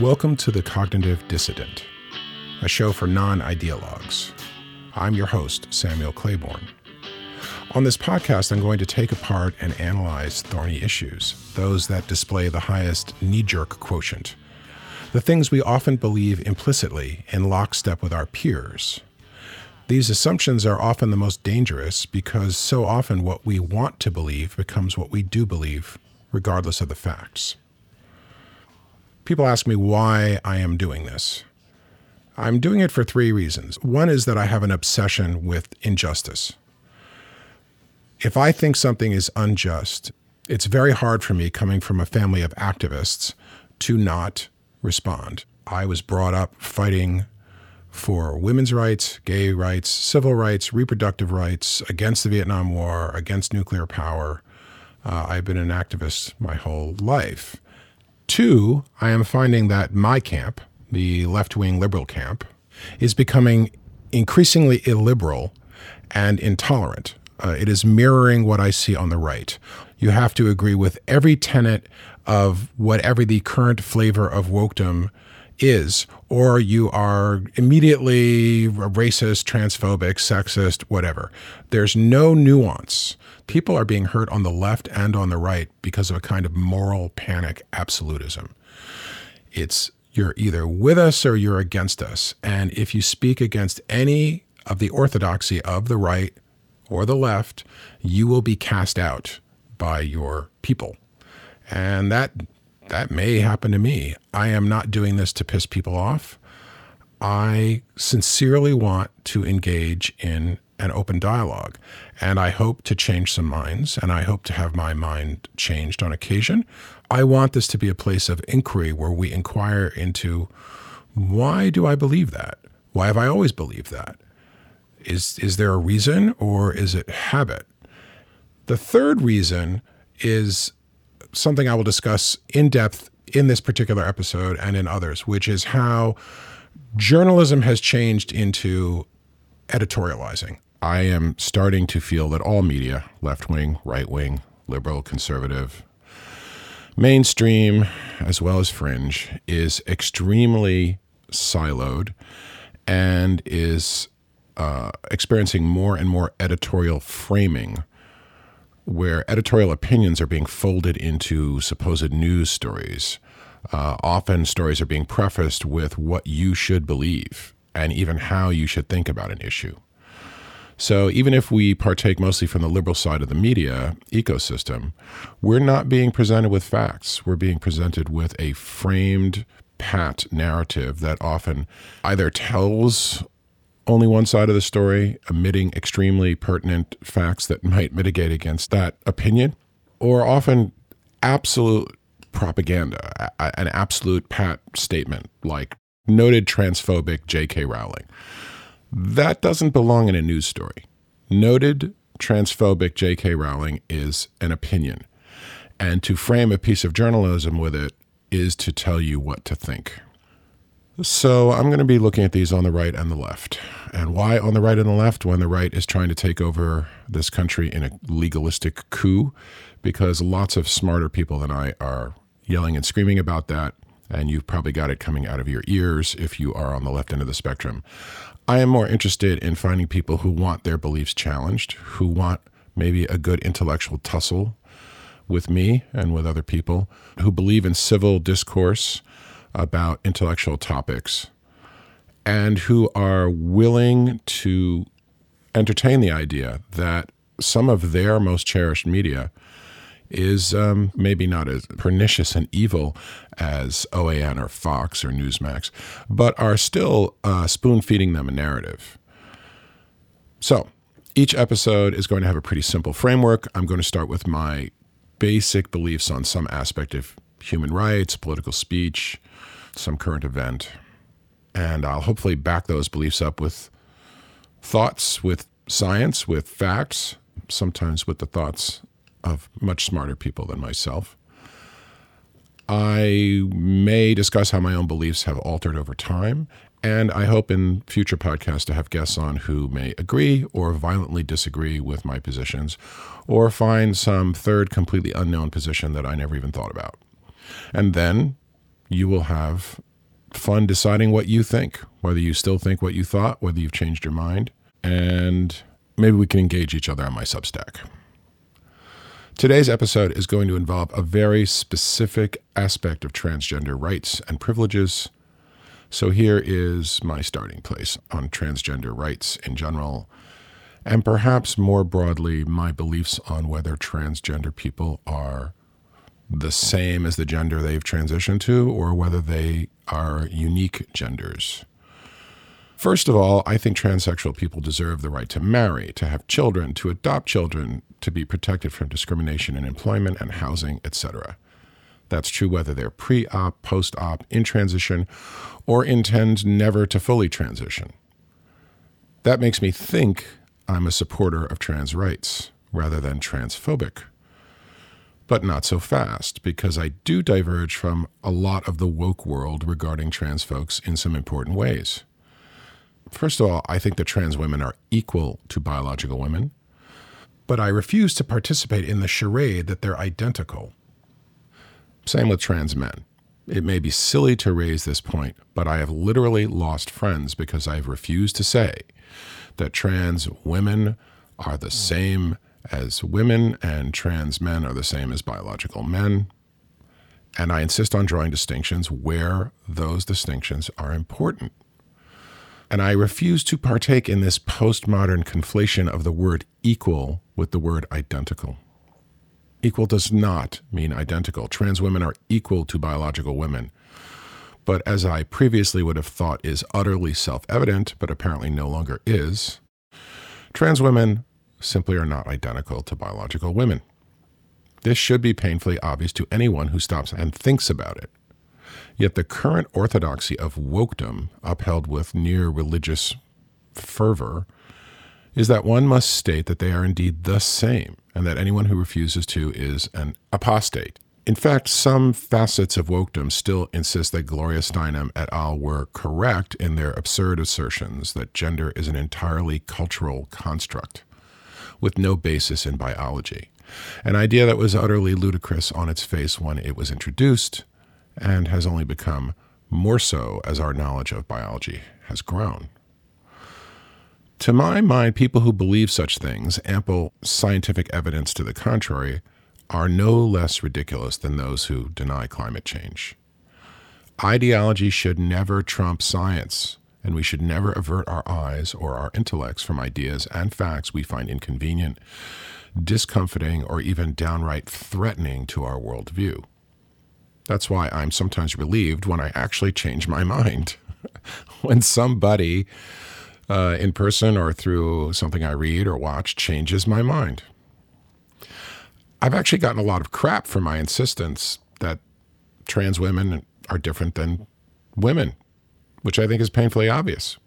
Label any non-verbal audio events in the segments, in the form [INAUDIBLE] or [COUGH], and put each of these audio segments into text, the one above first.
Welcome to The Cognitive Dissident, a show for non ideologues. I'm your host, Samuel Claiborne. On this podcast, I'm going to take apart and analyze thorny issues, those that display the highest knee jerk quotient, the things we often believe implicitly in lockstep with our peers. These assumptions are often the most dangerous because so often what we want to believe becomes what we do believe, regardless of the facts. People ask me why I am doing this. I'm doing it for three reasons. One is that I have an obsession with injustice. If I think something is unjust, it's very hard for me coming from a family of activists to not respond. I was brought up fighting for women's rights, gay rights, civil rights, reproductive rights, against the Vietnam War, against nuclear power. Uh, I've been an activist my whole life. Two, I am finding that my camp, the left wing liberal camp, is becoming increasingly illiberal and intolerant. Uh, it is mirroring what I see on the right. You have to agree with every tenet of whatever the current flavor of wokedom is, or you are immediately racist, transphobic, sexist, whatever. There's no nuance. People are being hurt on the left and on the right because of a kind of moral panic absolutism. It's you're either with us or you're against us. And if you speak against any of the orthodoxy of the right, or the left, you will be cast out by your people. And that that may happen to me. I am not doing this to piss people off. I sincerely want to engage in an open dialogue. And I hope to change some minds, and I hope to have my mind changed on occasion. I want this to be a place of inquiry where we inquire into why do I believe that? Why have I always believed that? Is, is there a reason or is it habit? The third reason is something I will discuss in depth in this particular episode and in others, which is how journalism has changed into editorializing. I am starting to feel that all media, left wing, right wing, liberal, conservative, mainstream, as well as fringe, is extremely siloed and is uh, experiencing more and more editorial framing, where editorial opinions are being folded into supposed news stories. Uh, often, stories are being prefaced with what you should believe and even how you should think about an issue. So, even if we partake mostly from the liberal side of the media ecosystem, we're not being presented with facts. We're being presented with a framed, pat narrative that often either tells only one side of the story, omitting extremely pertinent facts that might mitigate against that opinion, or often absolute propaganda, an absolute pat statement like noted transphobic J.K. Rowling. That doesn't belong in a news story. Noted transphobic J.K. Rowling is an opinion. And to frame a piece of journalism with it is to tell you what to think. So I'm going to be looking at these on the right and the left. And why on the right and the left when the right is trying to take over this country in a legalistic coup? Because lots of smarter people than I are yelling and screaming about that. And you've probably got it coming out of your ears if you are on the left end of the spectrum. I am more interested in finding people who want their beliefs challenged, who want maybe a good intellectual tussle with me and with other people, who believe in civil discourse about intellectual topics and who are willing to entertain the idea that some of their most cherished media is um, maybe not as pernicious and evil as OAN or Fox or Newsmax, but are still uh, spoon feeding them a narrative. So each episode is going to have a pretty simple framework. I'm going to start with my basic beliefs on some aspect of human rights, political speech, some current event. And I'll hopefully back those beliefs up with thoughts, with science, with facts, sometimes with the thoughts of much smarter people than myself. I may discuss how my own beliefs have altered over time, and I hope in future podcasts to have guests on who may agree or violently disagree with my positions, or find some third completely unknown position that I never even thought about. And then you will have fun deciding what you think, whether you still think what you thought, whether you've changed your mind, and maybe we can engage each other on my Substack. Today's episode is going to involve a very specific aspect of transgender rights and privileges. So here is my starting place on transgender rights in general, and perhaps more broadly, my beliefs on whether transgender people are the same as the gender they've transitioned to or whether they are unique genders. First of all, I think transsexual people deserve the right to marry, to have children, to adopt children, to be protected from discrimination in employment and housing, etc. That's true whether they're pre op, post op, in transition, or intend never to fully transition. That makes me think I'm a supporter of trans rights rather than transphobic but not so fast, because I do diverge from a lot of the woke world regarding trans folks in some important ways. First of all, I think that trans women are equal to biological women, but I refuse to participate in the charade that they're identical. Same with trans men. It may be silly to raise this point, but I have literally lost friends because I have refused to say that trans women are the same as women and trans men are the same as biological men. And I insist on drawing distinctions where those distinctions are important. And I refuse to partake in this postmodern conflation of the word equal with the word identical. Equal does not mean identical. Trans women are equal to biological women. But as I previously would have thought is utterly self evident, but apparently no longer is, trans women simply are not identical to biological women. This should be painfully obvious to anyone who stops and thinks about it. Yet the current orthodoxy of wokedom, upheld with near religious fervor, is that one must state that they are indeed the same, and that anyone who refuses to is an apostate. In fact, some facets of wokedom still insist that Gloria Steinem et al. were correct in their absurd assertions that gender is an entirely cultural construct with no basis in biology. An idea that was utterly ludicrous on its face when it was introduced and has only become more so as our knowledge of biology has grown. To my mind, people who believe such things, ample scientific evidence to the contrary, are no less ridiculous than those who deny climate change. Ideology should never trump science and we should never avert our eyes or our intellects from ideas and facts we find inconvenient, discomforting, or even downright threatening to our worldview. That's why I'm sometimes relieved when I actually change my mind. [LAUGHS] when somebody uh, in person or through something I read or watch changes my mind. I've actually gotten a lot of crap for my insistence that trans women are different than women which I think is painfully obvious.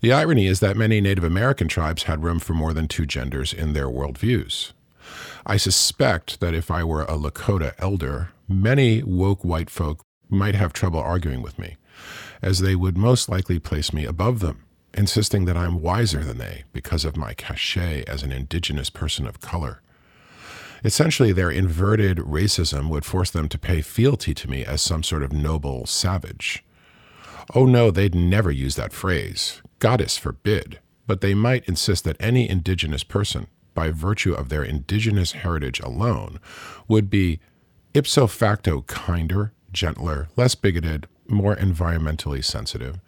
The irony is that many Native American tribes had room for more than two genders in their worldviews. I suspect that if I were a Lakota elder, many woke white folk might have trouble arguing with me, as they would most likely place me above them, insisting that I'm wiser than they because of my cachet as an indigenous person of color. Essentially, their inverted racism would force them to pay fealty to me as some sort of noble savage. Oh no, they'd never use that phrase. Goddess forbid. But they might insist that any indigenous person, by virtue of their indigenous heritage alone, would be ipso facto kinder, gentler, less bigoted, more environmentally sensitive,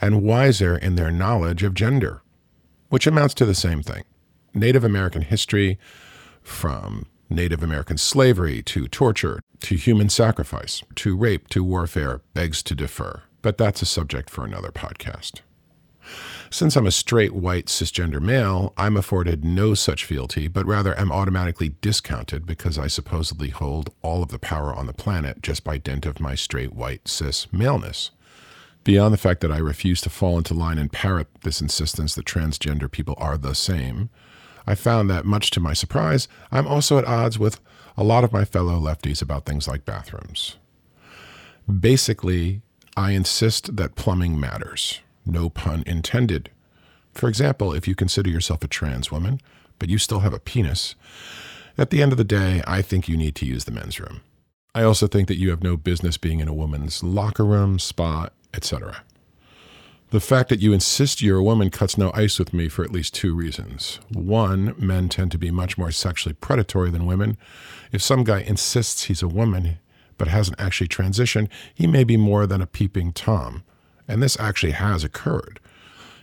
and wiser in their knowledge of gender, which amounts to the same thing. Native American history, from Native American slavery to torture to human sacrifice to rape to warfare, begs to differ but that's a subject for another podcast. Since I'm a straight white cisgender male, I'm afforded no such fealty, but rather am automatically discounted because I supposedly hold all of the power on the planet just by dint of my straight white cis maleness. Beyond the fact that I refuse to fall into line and parrot this insistence that transgender people are the same, I found that, much to my surprise, I'm also at odds with a lot of my fellow lefties about things like bathrooms. Basically, I insist that plumbing matters. No pun intended. For example, if you consider yourself a trans woman, but you still have a penis, at the end of the day, I think you need to use the men's room. I also think that you have no business being in a woman's locker room, spa, etc. The fact that you insist you're a woman cuts no ice with me for at least two reasons. One, men tend to be much more sexually predatory than women. If some guy insists he's a woman but hasn't actually transitioned, he may be more than a peeping Tom. And this actually has occurred.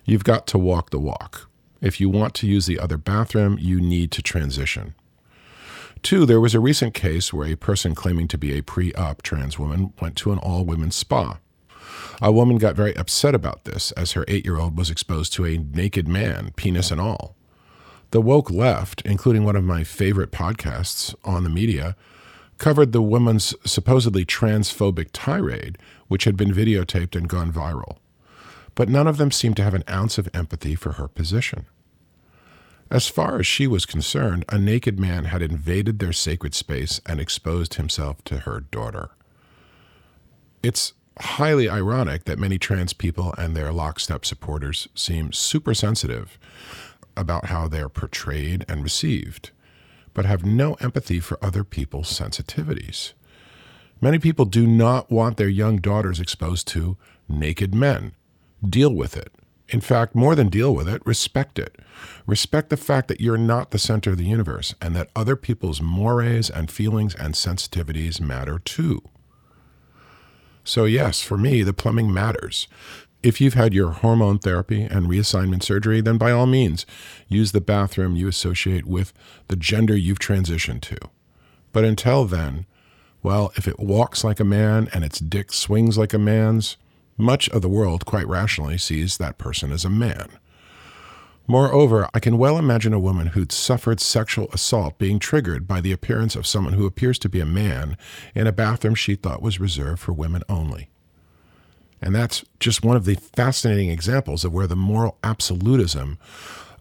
You've got to walk the walk. If you want to use the other bathroom, you need to transition. Two, there was a recent case where a person claiming to be a pre op trans woman went to an all women's spa. A woman got very upset about this as her eight year old was exposed to a naked man, penis and all. The woke left, including one of my favorite podcasts on the media, covered the woman's supposedly transphobic tirade, which had been videotaped and gone viral. But none of them seemed to have an ounce of empathy for her position. As far as she was concerned, a naked man had invaded their sacred space and exposed himself to her daughter. It's highly ironic that many trans people and their lockstep supporters seem super sensitive about how they're portrayed and received, but have no empathy for other people's sensitivities. Many people do not want their young daughters exposed to naked men. Deal with it. In fact, more than deal with it, respect it. Respect the fact that you're not the center of the universe and that other people's mores and feelings and sensitivities matter too. So, yes, for me, the plumbing matters. If you've had your hormone therapy and reassignment surgery, then by all means, use the bathroom you associate with the gender you've transitioned to. But until then, well, if it walks like a man and its dick swings like a man's, much of the world quite rationally sees that person as a man. Moreover, I can well imagine a woman who'd suffered sexual assault being triggered by the appearance of someone who appears to be a man in a bathroom she thought was reserved for women only. And that's just one of the fascinating examples of where the moral absolutism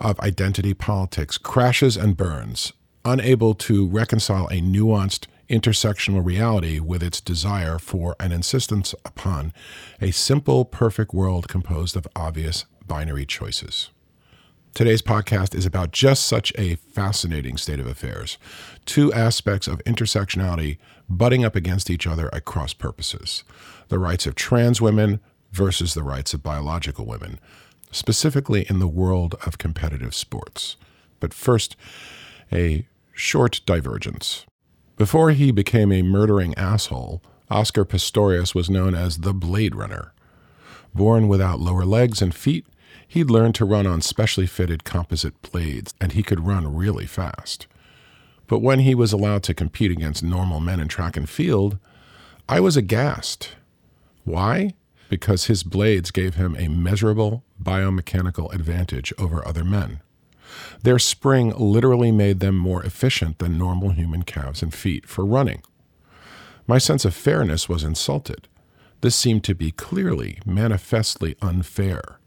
of identity politics crashes and burns, unable to reconcile a nuanced intersectional reality with its desire for an insistence upon a simple, perfect world composed of obvious binary choices. Today's podcast is about just such a fascinating state of affairs. Two aspects of intersectionality butting up against each other at cross purposes the rights of trans women versus the rights of biological women, specifically in the world of competitive sports. But first, a short divergence. Before he became a murdering asshole, Oscar Pistorius was known as the Blade Runner. Born without lower legs and feet, He'd learned to run on specially fitted composite blades, and he could run really fast. But when he was allowed to compete against normal men in track and field, I was aghast. Why? Because his blades gave him a measurable biomechanical advantage over other men. Their spring literally made them more efficient than normal human calves and feet for running. My sense of fairness was insulted. This seemed to be clearly, manifestly unfair.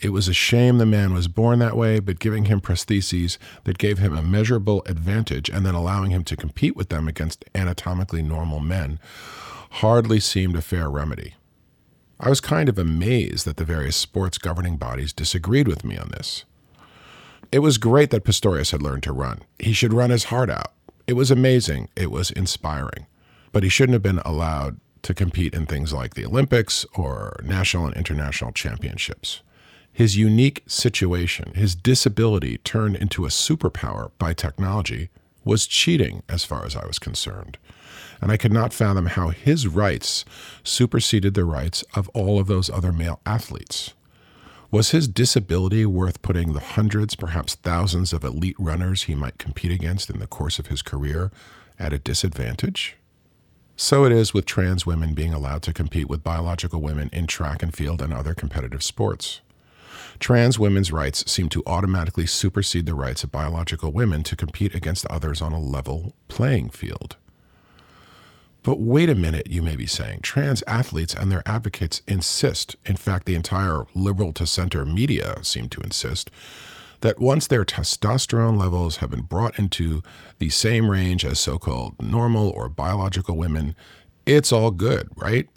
It was a shame the man was born that way, but giving him prostheses that gave him a measurable advantage and then allowing him to compete with them against anatomically normal men hardly seemed a fair remedy. I was kind of amazed that the various sports governing bodies disagreed with me on this. It was great that Pistorius had learned to run. He should run his heart out. It was amazing. It was inspiring. But he shouldn't have been allowed to compete in things like the Olympics or national and international championships. His unique situation, his disability turned into a superpower by technology, was cheating as far as I was concerned. And I could not fathom how his rights superseded the rights of all of those other male athletes. Was his disability worth putting the hundreds, perhaps thousands of elite runners he might compete against in the course of his career at a disadvantage? So it is with trans women being allowed to compete with biological women in track and field and other competitive sports. Trans women's rights seem to automatically supersede the rights of biological women to compete against others on a level playing field. But wait a minute, you may be saying. Trans athletes and their advocates insist, in fact, the entire liberal to center media seem to insist, that once their testosterone levels have been brought into the same range as so called normal or biological women, it's all good, right?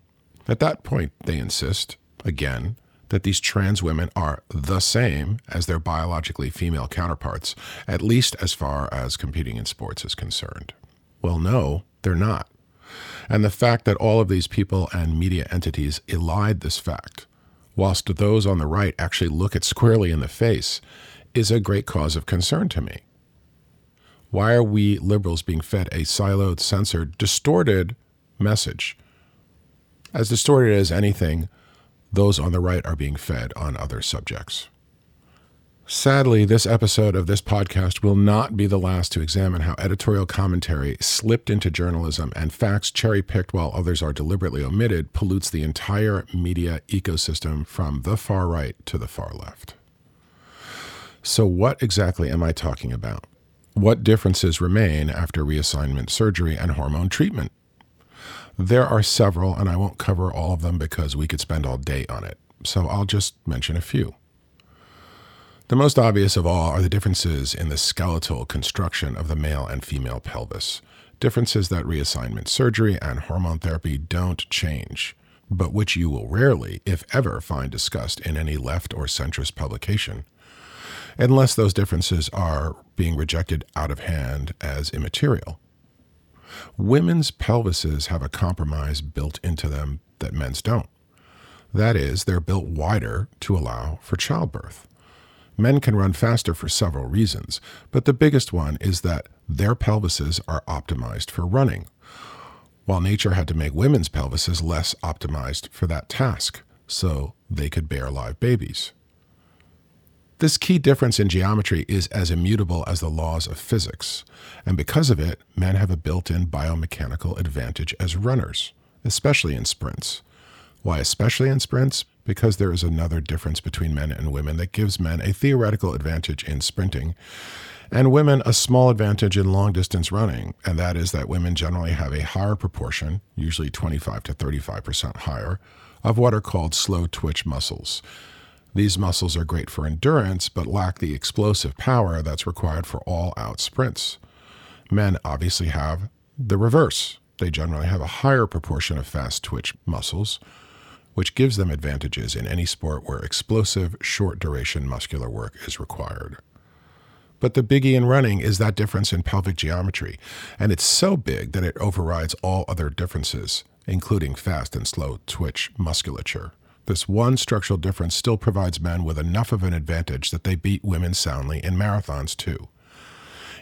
At that point, they insist, again, that these trans women are the same as their biologically female counterparts, at least as far as competing in sports is concerned. Well, no, they're not. And the fact that all of these people and media entities elide this fact, whilst those on the right actually look it squarely in the face, is a great cause of concern to me. Why are we liberals being fed a siloed, censored, distorted message? As distorted as anything, those on the right are being fed on other subjects. Sadly, this episode of this podcast will not be the last to examine how editorial commentary slipped into journalism and facts cherry picked while others are deliberately omitted pollutes the entire media ecosystem from the far right to the far left. So, what exactly am I talking about? What differences remain after reassignment surgery and hormone treatment? There are several, and I won't cover all of them because we could spend all day on it. So, I'll just mention a few. The most obvious of all are the differences in the skeletal construction of the male and female pelvis, differences that reassignment surgery and hormone therapy don't change, but which you will rarely, if ever, find discussed in any left or centrist publication, unless those differences are being rejected out of hand as immaterial. Women's pelvises have a compromise built into them that men's don't. That is, they're built wider to allow for childbirth. Men can run faster for several reasons, but the biggest one is that their pelvises are optimized for running, while nature had to make women's pelvises less optimized for that task, so they could bear live babies. This key difference in geometry is as immutable as the laws of physics, and because of it, men have a built in biomechanical advantage as runners, especially in sprints. Why, especially in sprints? Because there is another difference between men and women that gives men a theoretical advantage in sprinting and women a small advantage in long distance running, and that is that women generally have a higher proportion, usually 25 to 35% higher, of what are called slow twitch muscles. These muscles are great for endurance, but lack the explosive power that's required for all out sprints. Men obviously have the reverse. They generally have a higher proportion of fast twitch muscles, which gives them advantages in any sport where explosive, short duration muscular work is required. But the biggie in running is that difference in pelvic geometry, and it's so big that it overrides all other differences, including fast and slow twitch musculature. This one structural difference still provides men with enough of an advantage that they beat women soundly in marathons, too.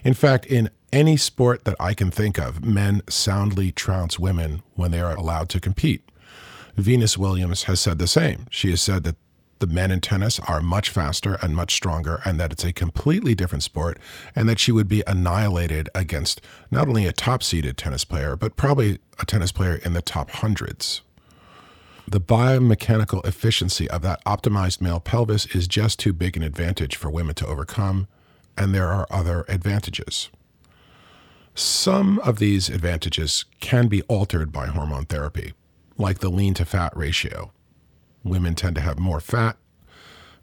In fact, in any sport that I can think of, men soundly trounce women when they are allowed to compete. Venus Williams has said the same. She has said that the men in tennis are much faster and much stronger, and that it's a completely different sport, and that she would be annihilated against not only a top seeded tennis player, but probably a tennis player in the top hundreds. The biomechanical efficiency of that optimized male pelvis is just too big an advantage for women to overcome, and there are other advantages. Some of these advantages can be altered by hormone therapy like the lean to fat ratio. Women tend to have more fat,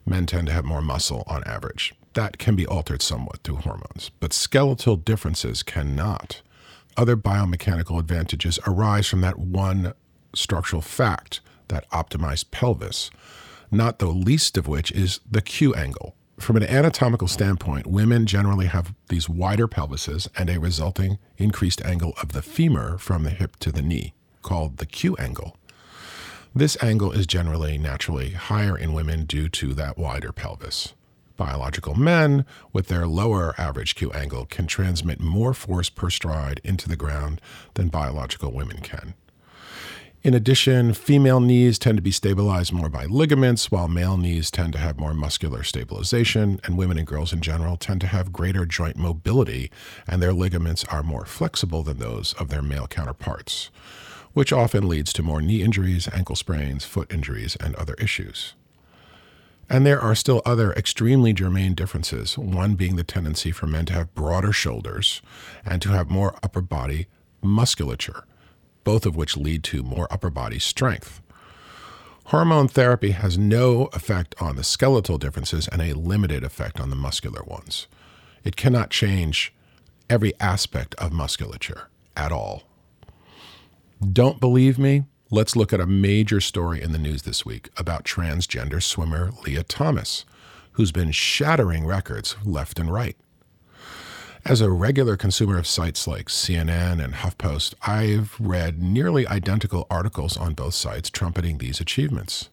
men tend to have more muscle on average. That can be altered somewhat through hormones, but skeletal differences cannot. Other biomechanical advantages arise from that one structural fact, that optimized pelvis, not the least of which is the Q angle. From an anatomical standpoint, women generally have these wider pelvises and a resulting increased angle of the femur from the hip to the knee called the Q angle. This angle is generally naturally higher in women due to that wider pelvis. Biological men, with their lower average Q angle, can transmit more force per stride into the ground than biological women can. In addition, female knees tend to be stabilized more by ligaments, while male knees tend to have more muscular stabilization, and women and girls in general tend to have greater joint mobility, and their ligaments are more flexible than those of their male counterparts which often leads to more knee injuries, ankle sprains, foot injuries, and other issues. And there are still other extremely germane differences, one being the tendency for men to have broader shoulders and to have more upper body musculature, both of which lead to more upper body strength. Hormone therapy has no effect on the skeletal differences and a limited effect on the muscular ones. It cannot change every aspect of musculature at all. Don't believe me? Let's look at a major story in the news this week about transgender swimmer Lia Thomas, who's been shattering records left and right. As a regular consumer of sites like CNN and HuffPost, I've read nearly identical articles on both sites trumpeting these achievements.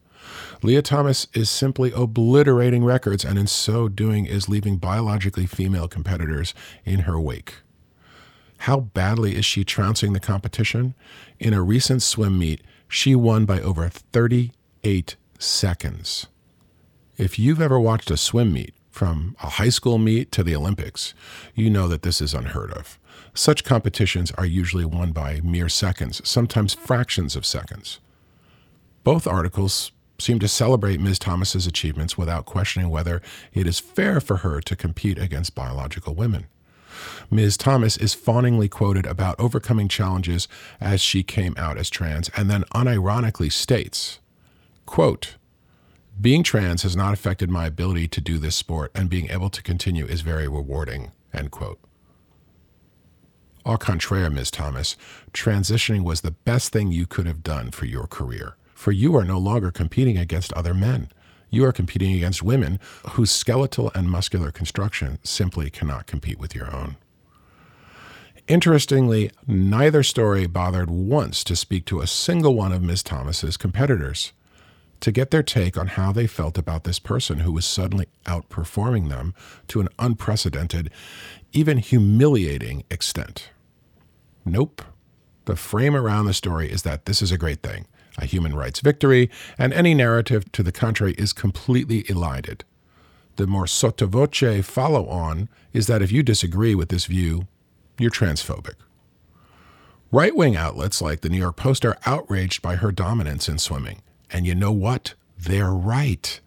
Lia Thomas is simply obliterating records and in so doing is leaving biologically female competitors in her wake. How badly is she trouncing the competition? In a recent swim meet, she won by over 38 seconds. If you've ever watched a swim meet, from a high school meet to the Olympics, you know that this is unheard of. Such competitions are usually won by mere seconds, sometimes fractions of seconds. Both articles seem to celebrate Ms. Thomas's achievements without questioning whether it is fair for her to compete against biological women. Ms. Thomas is fawningly quoted about overcoming challenges as she came out as trans and then unironically states, quote, being trans has not affected my ability to do this sport, and being able to continue is very rewarding. End quote. Au contraire, Ms. Thomas, transitioning was the best thing you could have done for your career, for you are no longer competing against other men. You are competing against women whose skeletal and muscular construction simply cannot compete with your own. Interestingly, neither story bothered once to speak to a single one of Ms. Thomas's competitors to get their take on how they felt about this person who was suddenly outperforming them to an unprecedented, even humiliating extent. Nope. The frame around the story is that this is a great thing, a human rights victory, and any narrative to the contrary is completely elided. The more sotto voce follow on is that if you disagree with this view, you're transphobic. Right wing outlets like the New York Post are outraged by her dominance in swimming and you know what? They're right.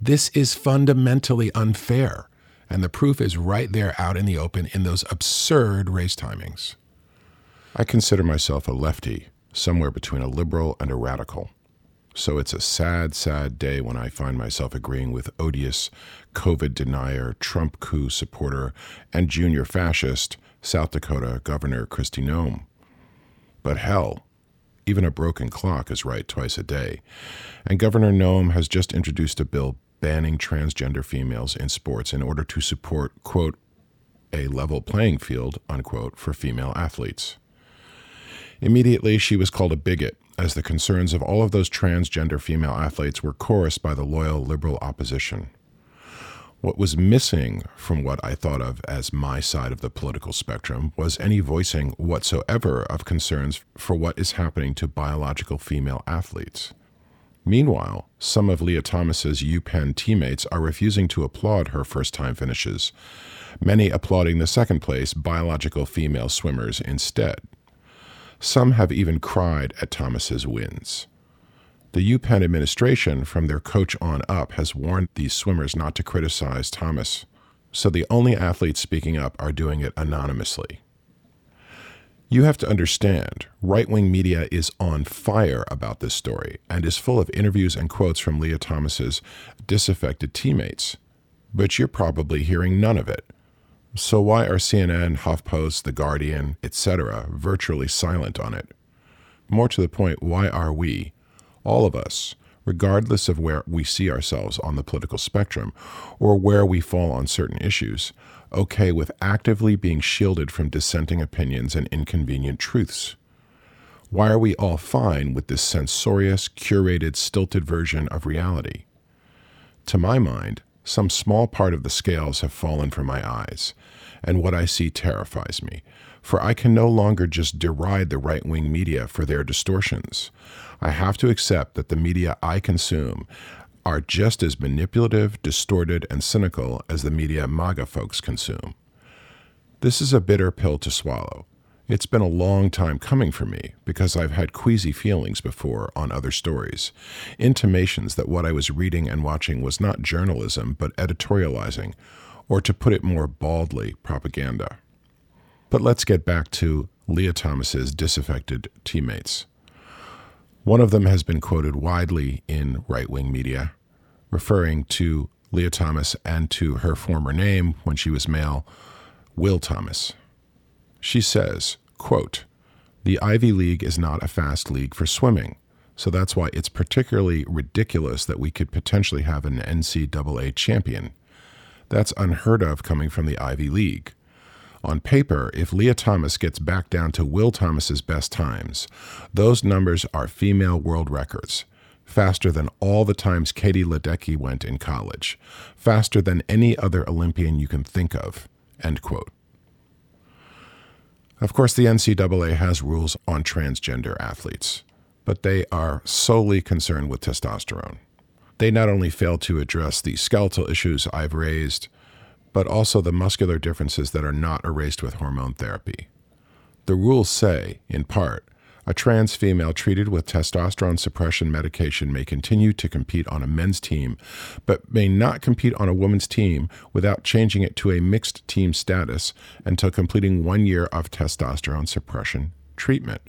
This is fundamentally unfair. And the proof is right there out in the open in those absurd race timings. I consider myself a lefty, somewhere between a liberal and a radical. So it's a sad, sad day when I find myself agreeing with odious COVID denier, Trump coup supporter, and junior fascist South Dakota Governor Kristi Noem. But hell, even a broken clock is right twice a day. And Governor Noem has just introduced a bill banning transgender females in sports in order to support, quote, a level playing field, unquote, for female athletes. Immediately, she was called a bigot, as the concerns of all of those transgender female athletes were chorused by the loyal liberal opposition. What was missing from what I thought of as my side of the political spectrum was any voicing whatsoever of concerns for what is happening to biological female athletes. Meanwhile, some of Lia Thomas's UPenn teammates are refusing to applaud her first time finishes, many applauding the second place biological female swimmers instead. Some have even cried at Thomas's wins. The UPenn administration, from their coach on up, has warned these swimmers not to criticize Thomas, so the only athletes speaking up are doing it anonymously. You have to understand, right wing media is on fire about this story and is full of interviews and quotes from Lia Thomas's disaffected teammates. But you're probably hearing none of it. So why are CNN, HuffPost, The Guardian, etc., virtually silent on it? More to the point, why are we, all of us, regardless of where we see ourselves on the political spectrum or where we fall on certain issues, okay with actively being shielded from dissenting opinions and inconvenient truths? Why are we all fine with this censorious, curated, stilted version of reality? To my mind, some small part of the scales have fallen from my eyes, and what I see terrifies me, for I can no longer just deride the right wing media for their distortions. I have to accept that the media I consume are just as manipulative, distorted, and cynical as the media MAGA folks consume. This is a bitter pill to swallow. It's been a long time coming for me because I've had queasy feelings before on other stories, intimations that what I was reading and watching was not journalism but editorializing, or to put it more baldly, propaganda. But let's get back to Lia Thomas's disaffected teammates. One of them has been quoted widely in right wing media, referring to Lia Thomas and to her former name when she was male, Will Thomas. She says, quote, The Ivy League is not a fast league for swimming, so that's why it's particularly ridiculous that we could potentially have an NCAA champion. That's unheard of coming from the Ivy League. On paper, if Lia Thomas gets back down to Will Thomas's best times, those numbers are female world records. Faster than all the times Katie Ledecky went in college. Faster than any other Olympian you can think of. End quote. Of course, the NCAA has rules on transgender athletes, but they are solely concerned with testosterone. They not only fail to address the skeletal issues I've raised, but also the muscular differences that are not erased with hormone therapy. The rules say, in part, a trans female treated with testosterone suppression medication may continue to compete on a men's team, but may not compete on a woman's team without changing it to a mixed team status until completing one year of testosterone suppression treatment.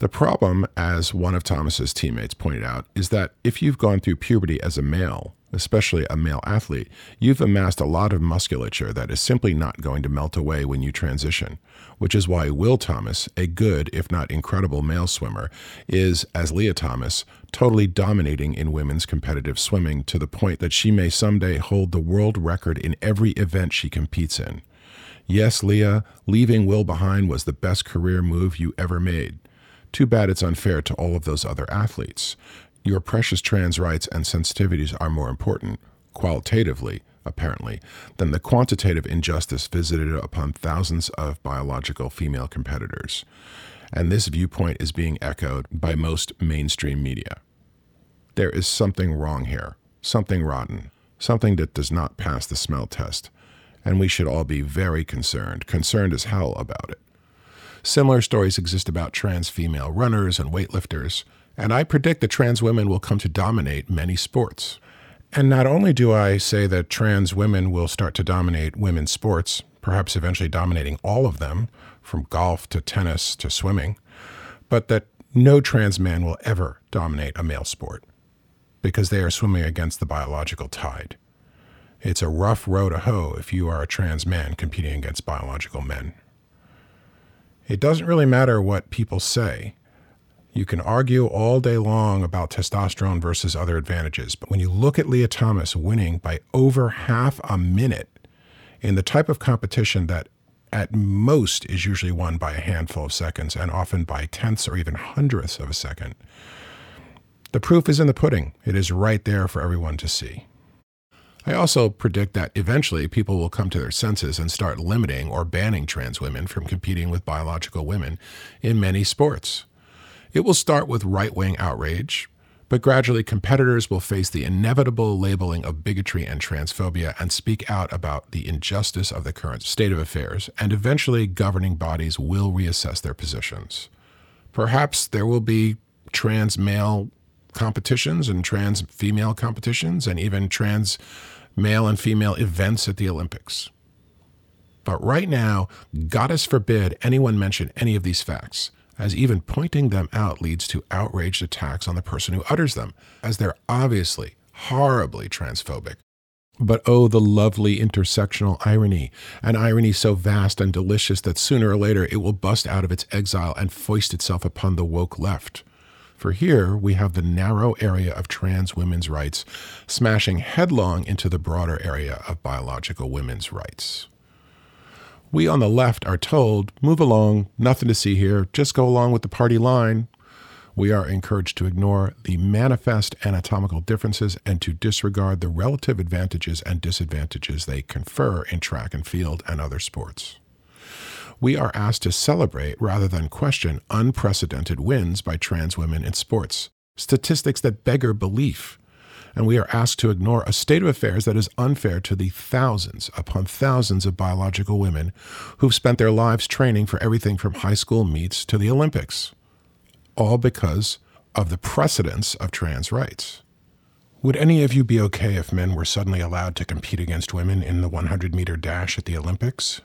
The problem, as one of Thomas's teammates pointed out, is that if you've gone through puberty as a male, especially a male athlete, you've amassed a lot of musculature that is simply not going to melt away when you transition, which is why Will Thomas, a good, if not incredible male swimmer, is, as Lia Thomas, totally dominating in women's competitive swimming to the point that she may someday hold the world record in every event she competes in. Yes, Lia, leaving Will behind was the best career move you ever made. Too bad it's unfair to all of those other athletes. Your precious trans rights and sensitivities are more important, qualitatively, apparently, than the quantitative injustice visited upon thousands of biological female competitors. And this viewpoint is being echoed by most mainstream media. There is something wrong here, something rotten, something that does not pass the smell test, and we should all be very concerned, concerned as hell about it. Similar stories exist about trans female runners and weightlifters, and I predict that trans women will come to dominate many sports. And not only do I say that trans women will start to dominate women's sports, perhaps eventually dominating all of them, from golf to tennis to swimming, but that no trans man will ever dominate a male sport because they are swimming against the biological tide. It's a rough row to hoe if you are a trans man competing against biological men. It doesn't really matter what people say. You can argue all day long about testosterone versus other advantages, but when you look at Lia Thomas winning by over half a minute in the type of competition that at most is usually won by a handful of seconds and often by tenths or even hundredths of a second, the proof is in the pudding. It is right there for everyone to see. I also predict that eventually people will come to their senses and start limiting or banning trans women from competing with biological women in many sports. It will start with right wing outrage, but gradually competitors will face the inevitable labeling of bigotry and transphobia and speak out about the injustice of the current state of affairs, and eventually governing bodies will reassess their positions. Perhaps there will be trans male competitions and trans female competitions and even trans male and female events at the Olympics. But right now, goddess forbid anyone mention any of these facts, as even pointing them out leads to outraged attacks on the person who utters them, as they're obviously horribly transphobic. But oh, the lovely intersectional irony, an irony so vast and delicious that sooner or later it will bust out of its exile and foist itself upon the woke left. For here we have the narrow area of trans women's rights smashing headlong into the broader area of biological women's rights. We on the left are told, move along, nothing to see here, just go along with the party line. We are encouraged to ignore the manifest anatomical differences and to disregard the relative advantages and disadvantages they confer in track and field and other sports we are asked to celebrate rather than question unprecedented wins by trans women in sports, statistics that beggar belief. And we are asked to ignore a state of affairs that is unfair to the thousands upon thousands of biological women who've spent their lives training for everything from high school meets to the Olympics, all because of the precedence of trans rights. Would any of you be okay if men were suddenly allowed to compete against women in the 100 meter dash at the Olympics?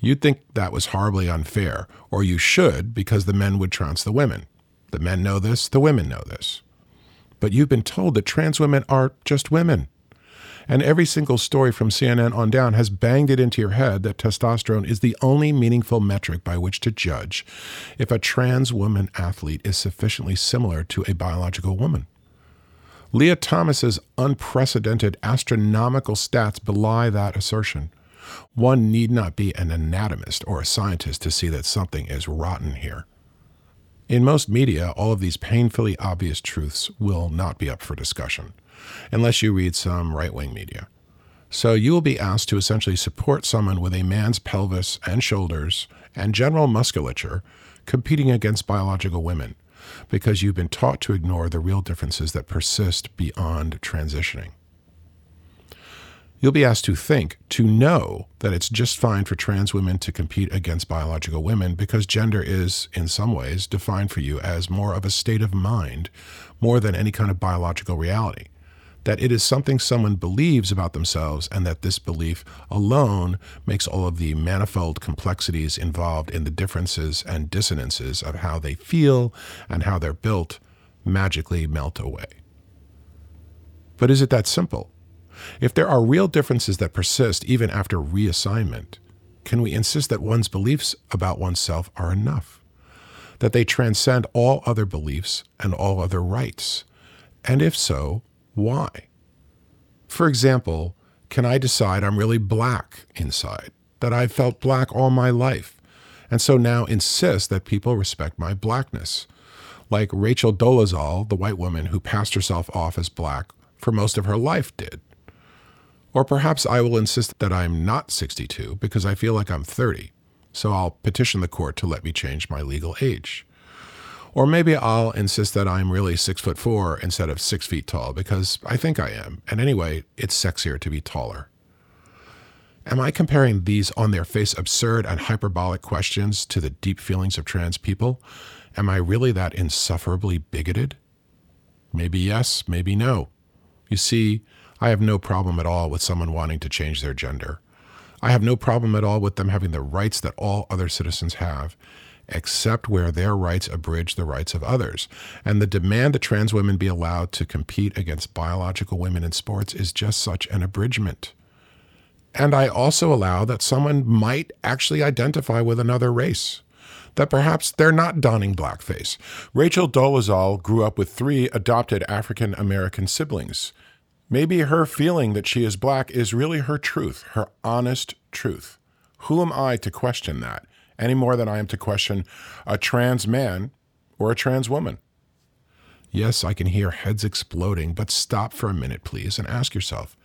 You'd think that was horribly unfair, or you should, because the men would trounce the women. The men know this, the women know this. But you've been told that trans women are just women. And every single story from CNN on down has banged it into your head that testosterone is the only meaningful metric by which to judge if a trans woman athlete is sufficiently similar to a biological woman. Lia Thomas's unprecedented astronomical stats belie that assertion. One need not be an anatomist or a scientist to see that something is rotten here. In most media, all of these painfully obvious truths will not be up for discussion, unless you read some right wing media. So you will be asked to essentially support someone with a man's pelvis and shoulders and general musculature competing against biological women because you've been taught to ignore the real differences that persist beyond transitioning. You'll be asked to think, to know that it's just fine for trans women to compete against biological women because gender is, in some ways, defined for you as more of a state of mind more than any kind of biological reality. That it is something someone believes about themselves, and that this belief alone makes all of the manifold complexities involved in the differences and dissonances of how they feel and how they're built magically melt away. But is it that simple? If there are real differences that persist even after reassignment, can we insist that one's beliefs about oneself are enough? That they transcend all other beliefs and all other rights? And if so, why? For example, can I decide I'm really black inside, that I've felt black all my life, and so now insist that people respect my blackness? Like Rachel Dolezal, the white woman who passed herself off as black for most of her life, did. Or perhaps I will insist that I'm not 62 because I feel like I'm 30, so I'll petition the court to let me change my legal age. Or maybe I'll insist that I'm really six foot four instead of six feet tall because I think I am. And anyway, it's sexier to be taller. Am I comparing these on their face absurd and hyperbolic questions to the deep feelings of trans people? Am I really that insufferably bigoted? Maybe yes, maybe no. You see, I have no problem at all with someone wanting to change their gender. I have no problem at all with them having the rights that all other citizens have, except where their rights abridge the rights of others. And the demand that trans women be allowed to compete against biological women in sports is just such an abridgment. And I also allow that someone might actually identify with another race. That perhaps they're not donning blackface. Rachel Dolezal grew up with three adopted African American siblings. Maybe her feeling that she is black is really her truth, her honest truth. Who am I to question that any more than I am to question a trans man or a trans woman? Yes, I can hear heads exploding, but stop for a minute, please, and ask yourself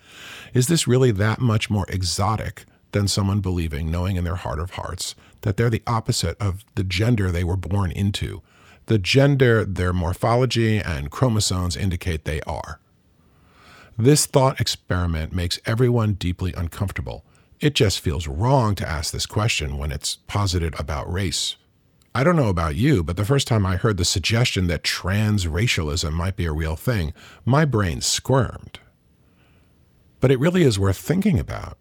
is this really that much more exotic than someone believing, knowing in their heart of hearts, that they're the opposite of the gender they were born into, the gender their morphology and chromosomes indicate they are? This thought experiment makes everyone deeply uncomfortable. It just feels wrong to ask this question when it's posited about race. I don't know about you, but the first time I heard the suggestion that trans racialism might be a real thing, my brain squirmed. But it really is worth thinking about.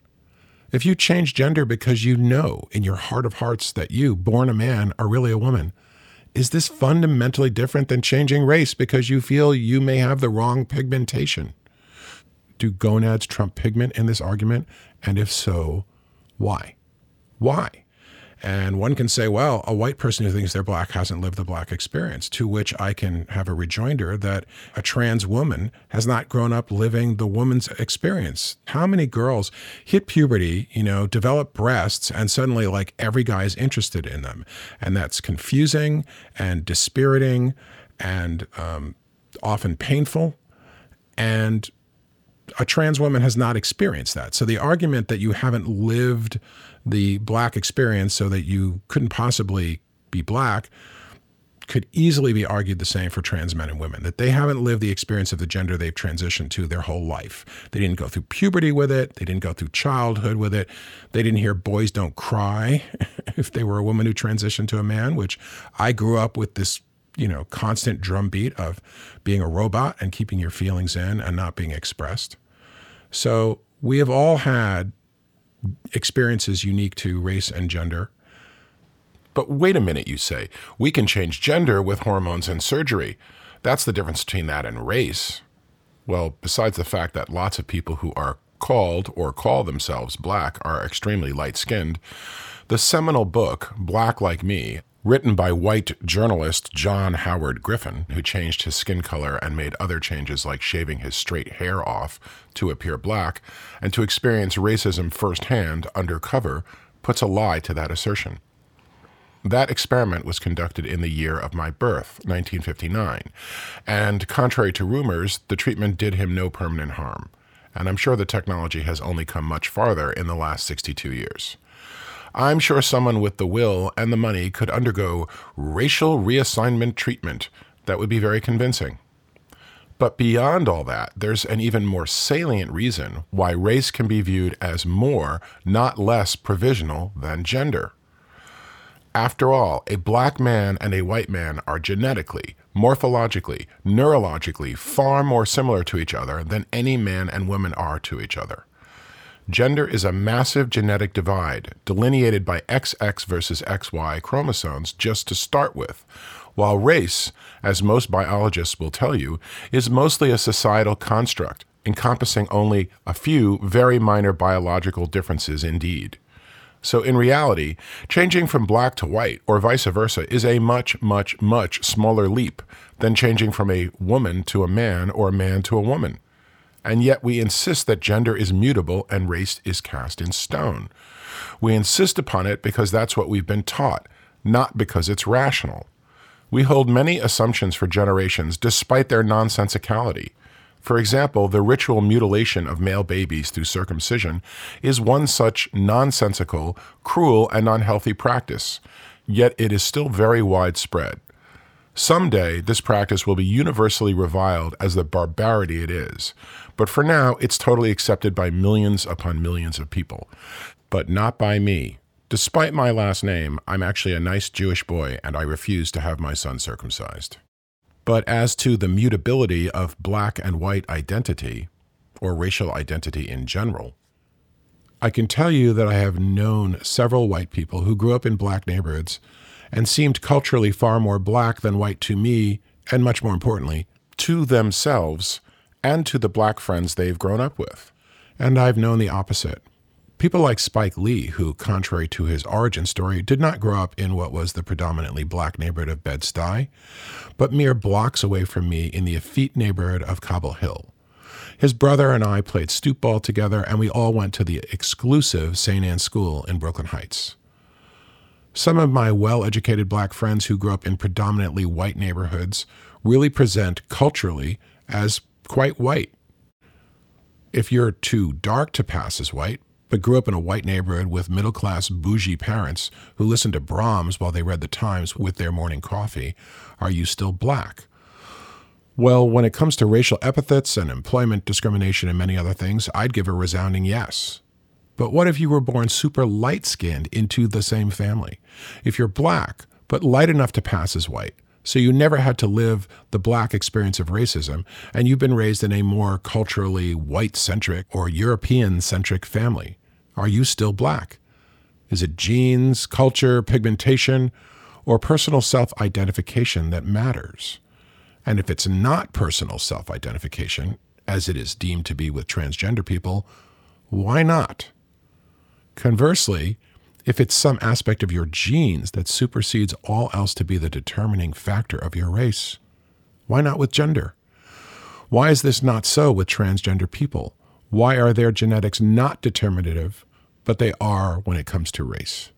If you change gender because you know in your heart of hearts that you, born a man, are really a woman, is this fundamentally different than changing race because you feel you may have the wrong pigmentation? Do gonads trump pigment in this argument? And if so, why? Why? And one can say, well, a white person who thinks they're black hasn't lived the black experience, to which I can have a rejoinder that a trans woman has not grown up living the woman's experience. How many girls hit puberty, you know, develop breasts, and suddenly, like, every guy is interested in them? And that's confusing and dispiriting and um, often painful. And a trans woman has not experienced that. So the argument that you haven't lived the black experience so that you couldn't possibly be black could easily be argued the same for trans men and women that they haven't lived the experience of the gender they've transitioned to their whole life. They didn't go through puberty with it, they didn't go through childhood with it. They didn't hear boys don't cry [LAUGHS] if they were a woman who transitioned to a man, which I grew up with this you know, constant drumbeat of being a robot and keeping your feelings in and not being expressed. So we have all had experiences unique to race and gender. But wait a minute, you say. We can change gender with hormones and surgery. That's the difference between that and race. Well, besides the fact that lots of people who are called or call themselves black are extremely light skinned, the seminal book, Black Like Me, Written by white journalist John Howard Griffin, who changed his skin color and made other changes like shaving his straight hair off to appear black, and to experience racism firsthand undercover, puts a lie to that assertion. That experiment was conducted in the year of my birth, 1959, and contrary to rumors, the treatment did him no permanent harm. And I'm sure the technology has only come much farther in the last 62 years. I'm sure someone with the will and the money could undergo racial reassignment treatment that would be very convincing. But beyond all that, there's an even more salient reason why race can be viewed as more, not less, provisional than gender. After all, a black man and a white man are genetically, morphologically, neurologically far more similar to each other than any man and woman are to each other. Gender is a massive genetic divide, delineated by XX versus XY chromosomes just to start with, while race, as most biologists will tell you, is mostly a societal construct, encompassing only a few very minor biological differences indeed. So, in reality, changing from black to white, or vice versa, is a much, much, much smaller leap than changing from a woman to a man or a man to a woman and yet we insist that gender is mutable and race is cast in stone. We insist upon it because that's what we've been taught, not because it's rational. We hold many assumptions for generations despite their nonsensicality. For example, the ritual mutilation of male babies through circumcision is one such nonsensical, cruel, and unhealthy practice, yet it is still very widespread. Someday, this practice will be universally reviled as the barbarity it is, but for now, it's totally accepted by millions upon millions of people. But not by me. Despite my last name, I'm actually a nice Jewish boy and I refuse to have my son circumcised. But as to the mutability of black and white identity, or racial identity in general, I can tell you that I have known several white people who grew up in black neighborhoods and seemed culturally far more black than white to me, and much more importantly, to themselves and to the black friends they've grown up with. And I've known the opposite. People like Spike Lee, who, contrary to his origin story, did not grow up in what was the predominantly black neighborhood of Bed-Stuy, but mere blocks away from me in the effete neighborhood of Cobble Hill. His brother and I played stoop ball together, and we all went to the exclusive St. Anne School in Brooklyn Heights. Some of my well educated black friends who grew up in predominantly white neighborhoods really present culturally as quite white. If you're too dark to pass as white, but grew up in a white neighborhood with middle class bougie parents who listened to Brahms while they read the Times with their morning coffee, are you still black? Well, when it comes to racial epithets and employment discrimination and many other things, I'd give a resounding yes. But what if you were born super light skinned into the same family? If you're black, but light enough to pass as white, so you never had to live the black experience of racism, and you've been raised in a more culturally white centric or European centric family. Are you still black? Is it genes, culture, pigmentation, or personal self identification that matters? And if it's not personal self identification, as it is deemed to be with transgender people, why not? Conversely, if it's some aspect of your genes that supersedes all else to be the determining factor of your race? Why not with gender? Why is this not so with transgender people? Why are their genetics not determinative, but they are when it comes to race?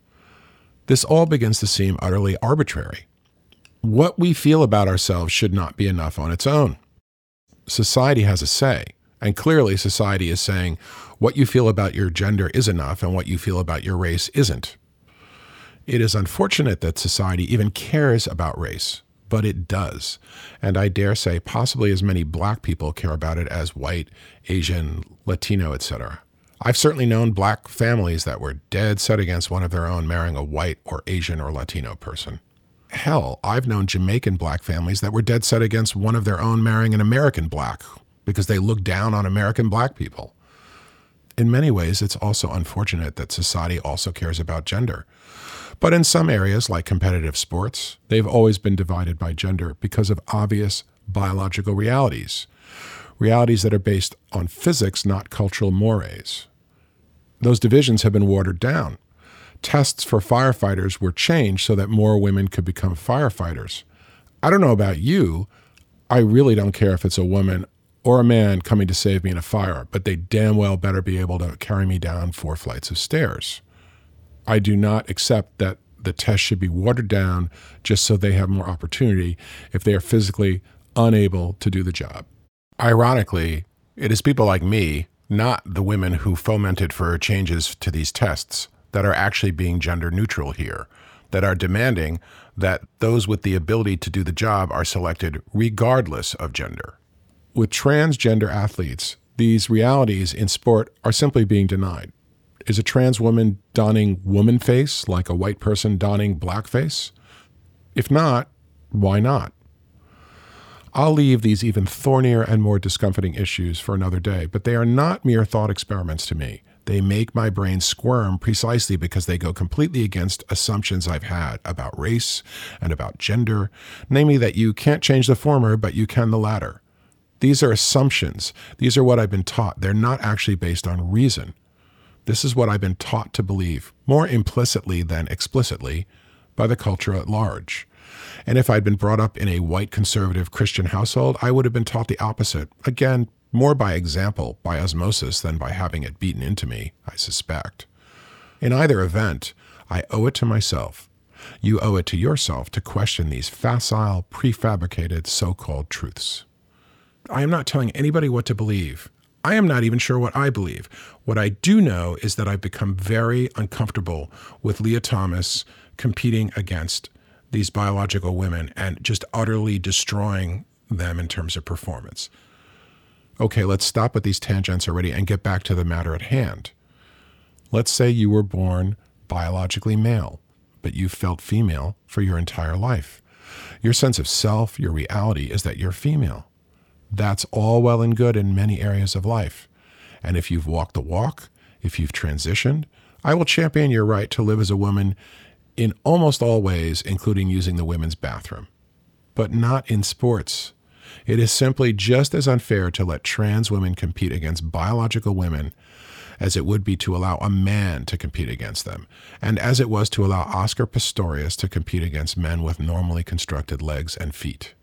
This all begins to seem utterly arbitrary. What we feel about ourselves should not be enough on its own. Society has a say, and clearly society is saying, what you feel about your gender is enough and what you feel about your race isn't. It is unfortunate that society even cares about race, but it does. And I dare say possibly as many black people care about it as white, Asian, Latino, etc. I've certainly known black families that were dead set against one of their own marrying a white or Asian or Latino person. Hell, I've known Jamaican black families that were dead set against one of their own marrying an American black because they look down on American black people in many ways, it's also unfortunate that society also cares about gender. But in some areas, like competitive sports, they've always been divided by gender because of obvious biological realities, realities that are based on physics, not cultural mores. Those divisions have been watered down. tests for firefighters were changed so that more women could become firefighters. I don't know about you. I really don't care if it's a woman or a man coming to save me in a fire, but they damn well better be able to carry me down four flights of stairs. I do not accept that the test should be watered down just so they have more opportunity if they are physically unable to do the job. Ironically, it is people like me, not the women who fomented for changes to these tests, that are actually being gender neutral here, that are demanding that those with the ability to do the job are selected regardless of gender. With transgender athletes, these realities in sport are simply being denied. Is a trans woman donning woman face like a white person donning blackface? If not, why not? I'll leave these even thornier and more discomforting issues for another day, but they are not mere thought experiments to me. They make my brain squirm precisely because they go completely against assumptions I've had about race and about gender, namely that you can't change the former, but you can the latter. These are assumptions. These are what I've been taught. They're not actually based on reason. This is what I've been taught to believe, more implicitly than explicitly, by the culture at large. And if I'd been brought up in a white conservative Christian household, I would have been taught the opposite. Again, more by example, by osmosis, than by having it beaten into me, I suspect. In either event, I owe it to myself. You owe it to yourself to question these facile, prefabricated so called truths. I am not telling anybody what to believe. I am not even sure what I believe. What I do know is that I've become very uncomfortable with Lia Thomas competing against these biological women and just utterly destroying them in terms of performance. Okay, let's stop with these tangents already and get back to the matter at hand. Let's say you were born biologically male, but you felt female for your entire life. Your sense of self, your reality is that you're female. That's all well and good in many areas of life. And if you've walked the walk, if you've transitioned, I will champion your right to live as a woman in almost all ways, including using the women's bathroom. But not in sports. It is simply just as unfair to let trans women compete against biological women as it would be to allow a man to compete against them, and as it was to allow Oscar Pistorius to compete against men with normally constructed legs and feet.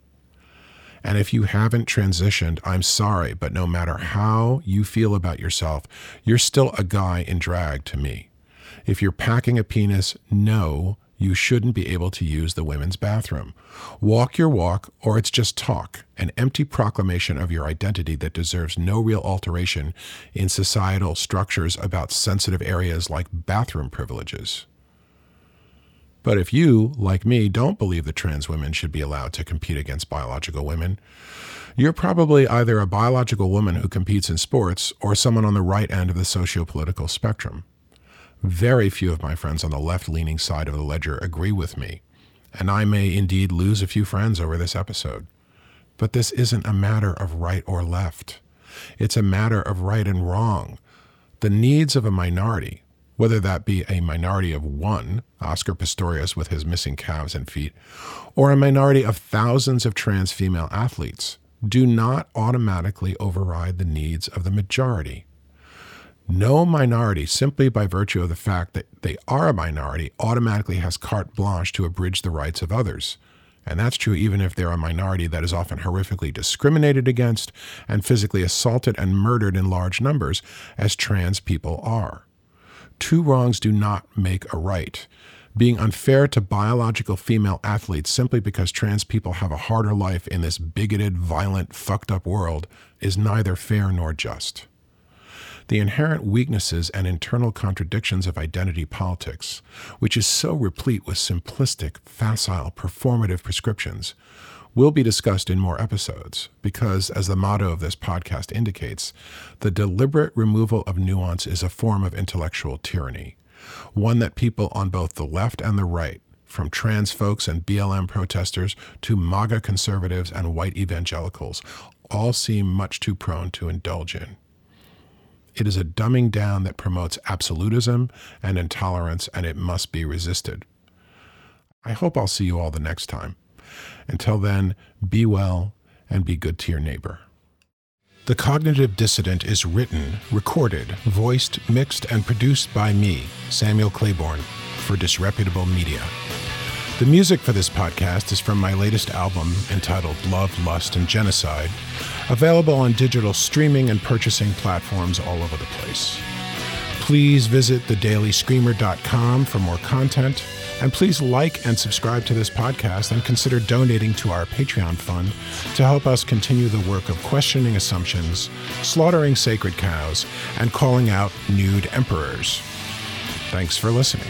And if you haven't transitioned, I'm sorry, but no matter how you feel about yourself, you're still a guy in drag to me. If you're packing a penis, no, you shouldn't be able to use the women's bathroom. Walk your walk, or it's just talk, an empty proclamation of your identity that deserves no real alteration in societal structures about sensitive areas like bathroom privileges. But if you, like me, don't believe that trans women should be allowed to compete against biological women, you're probably either a biological woman who competes in sports or someone on the right end of the socio-political spectrum. Very few of my friends on the left leaning side of the ledger agree with me, and I may indeed lose a few friends over this episode. But this isn't a matter of right or left. It's a matter of right and wrong. The needs of a minority, whether that be a minority of one, Oscar Pistorius with his missing calves and feet, or a minority of thousands of trans female athletes, do not automatically override the needs of the majority. No minority, simply by virtue of the fact that they are a minority, automatically has carte blanche to abridge the rights of others. And that's true even if they're a minority that is often horrifically discriminated against and physically assaulted and murdered in large numbers, as trans people are two wrongs do not make a right. Being unfair to biological female athletes simply because trans people have a harder life in this bigoted, violent, fucked up world is neither fair nor just. The inherent weaknesses and internal contradictions of identity politics, which is so replete with simplistic, facile, performative prescriptions, will be discussed in more episodes because, as the motto of this podcast indicates, the deliberate removal of nuance is a form of intellectual tyranny, one that people on both the left and the right, from trans folks and BLM protesters to MAGA conservatives and white evangelicals, all seem much too prone to indulge in. It is a dumbing down that promotes absolutism and intolerance, and it must be resisted. I hope I'll see you all the next time. Until then, be well and be good to your neighbor. The Cognitive Dissident is written, recorded, voiced, mixed, and produced by me, Samuel Claiborne for disreputable media. The music for this podcast is from my latest album entitled Love, Lust, and Genocide, available on digital streaming and purchasing platforms all over the place. Please visit thedailyscreamer.com for more content, and please like and subscribe to this podcast and consider donating to our Patreon fund to help us continue the work of questioning assumptions, slaughtering sacred cows, and calling out nude emperors. Thanks for listening.